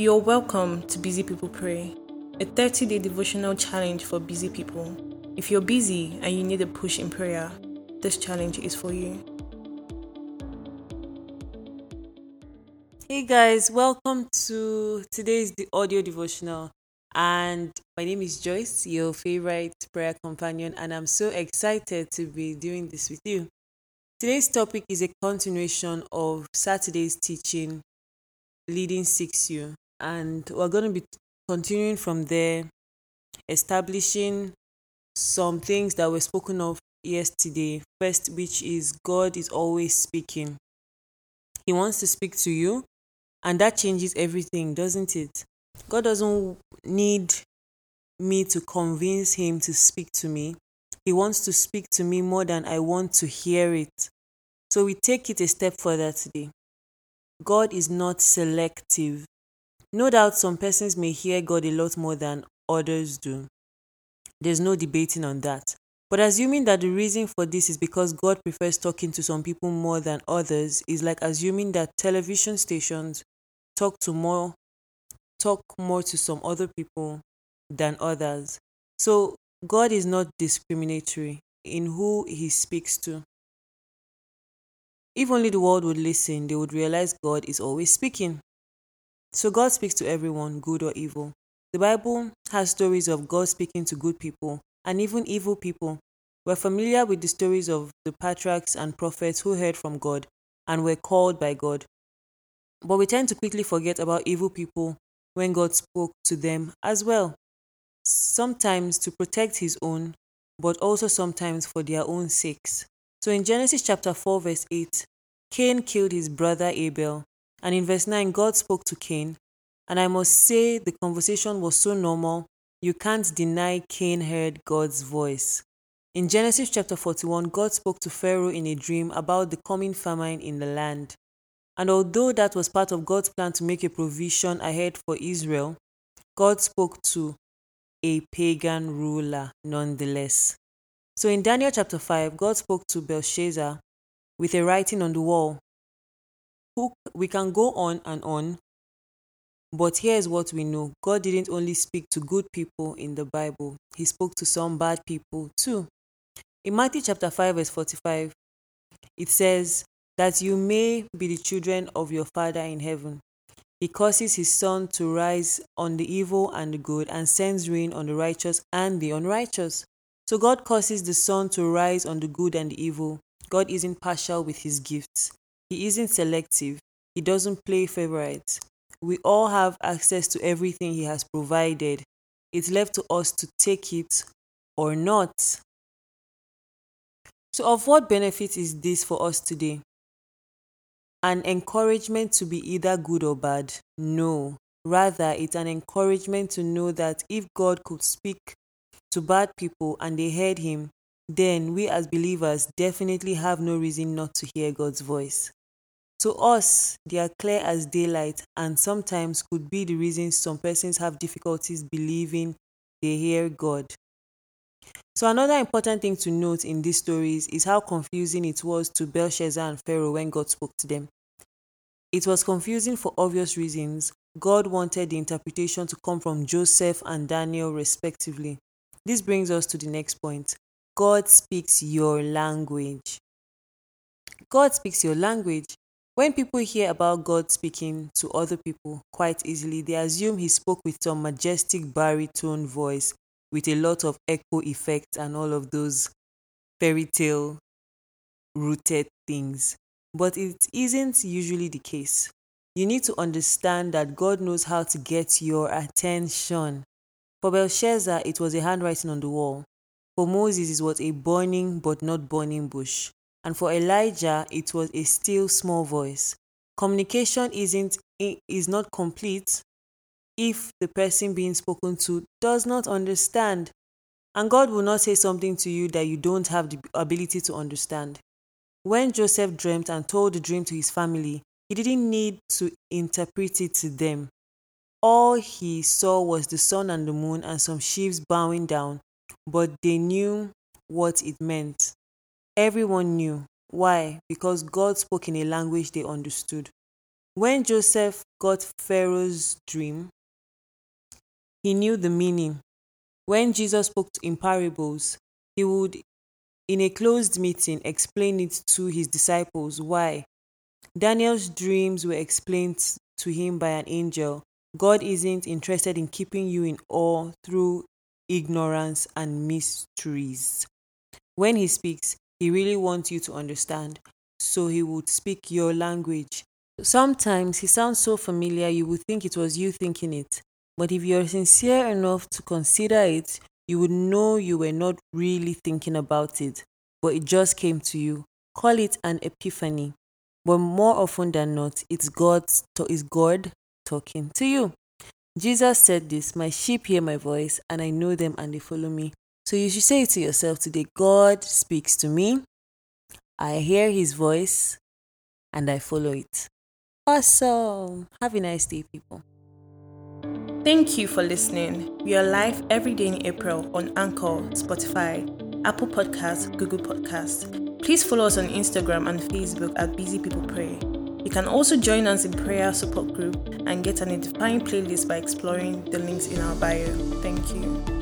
You're welcome to Busy People Pray, a 30 day devotional challenge for busy people. If you're busy and you need a push in prayer, this challenge is for you. Hey guys, welcome to today's the audio devotional. And my name is Joyce, your favorite prayer companion, and I'm so excited to be doing this with you. Today's topic is a continuation of Saturday's teaching, Leading 6U and we're going to be continuing from there, establishing some things that were spoken of yesterday. First, which is God is always speaking, He wants to speak to you, and that changes everything, doesn't it? God doesn't need me to convince Him to speak to me. He wants to speak to me more than I want to hear it. So we take it a step further today. God is not selective. No doubt some persons may hear God a lot more than others do. There's no debating on that. But assuming that the reason for this is because God prefers talking to some people more than others is like assuming that television stations talk to more talk more to some other people than others. So God is not discriminatory in who he speaks to. If only the world would listen, they would realize God is always speaking. So God speaks to everyone, good or evil. The Bible has stories of God speaking to good people and even evil people. We're familiar with the stories of the patriarchs and prophets who heard from God and were called by God. But we tend to quickly forget about evil people when God spoke to them as well. Sometimes to protect his own, but also sometimes for their own sakes. So in Genesis chapter 4, verse 8, Cain killed his brother Abel and in verse 9, God spoke to Cain. And I must say, the conversation was so normal, you can't deny Cain heard God's voice. In Genesis chapter 41, God spoke to Pharaoh in a dream about the coming famine in the land. And although that was part of God's plan to make a provision ahead for Israel, God spoke to a pagan ruler nonetheless. So in Daniel chapter 5, God spoke to Belshazzar with a writing on the wall who we can go on and on but here's what we know God didn't only speak to good people in the Bible, He spoke to some bad people too. In Matthew chapter 5, verse 45, it says, That you may be the children of your Father in heaven. He causes His sun to rise on the evil and the good, and sends rain on the righteous and the unrighteous. So God causes the sun to rise on the good and the evil. God isn't partial with His gifts. He isn't selective. He doesn't play favorites. We all have access to everything He has provided. It's left to us to take it or not. So, of what benefit is this for us today? An encouragement to be either good or bad? No. Rather, it's an encouragement to know that if God could speak to bad people and they heard Him, then we as believers definitely have no reason not to hear God's voice. To us, they are clear as daylight and sometimes could be the reasons some persons have difficulties believing they hear God. So, another important thing to note in these stories is how confusing it was to Belshazzar and Pharaoh when God spoke to them. It was confusing for obvious reasons. God wanted the interpretation to come from Joseph and Daniel, respectively. This brings us to the next point God speaks your language. God speaks your language. When people hear about God speaking to other people quite easily, they assume he spoke with some majestic baritone voice with a lot of echo effect and all of those fairy tale rooted things. But it isn't usually the case. You need to understand that God knows how to get your attention. For Belshazzar, it was a handwriting on the wall. For Moses, it was a burning but not burning bush and for Elijah it was a still small voice. Communication isn't is not complete if the person being spoken to does not understand. And God will not say something to you that you don't have the ability to understand. When Joseph dreamt and told the dream to his family, he didn't need to interpret it to them. All he saw was the sun and the moon and some sheaves bowing down, but they knew what it meant. Everyone knew. Why? Because God spoke in a language they understood. When Joseph got Pharaoh's dream, he knew the meaning. When Jesus spoke in parables, he would, in a closed meeting, explain it to his disciples. Why? Daniel's dreams were explained to him by an angel. God isn't interested in keeping you in awe through ignorance and mysteries. When He speaks, He really wants you to understand, so He would speak your language. Sometimes He sounds so familiar you would think it was you thinking it, but if you're sincere enough to consider it, you would know you were not really thinking about it, but it just came to you. Call it an epiphany. But more often than not, it's God, it's God talking to you. Jesus said this My sheep hear my voice, and I know them and they follow me. So you should say to yourself today God speaks to me, I hear his voice, and I follow it. Awesome. Have a nice day, people. Thank you for listening. We are live every day in April on Anchor, Spotify, Apple Podcasts, Google Podcasts. Please follow us on Instagram and Facebook at Busy People Pray. You can also join us in prayer support group and get an edifying playlist by exploring the links in our bio. Thank you.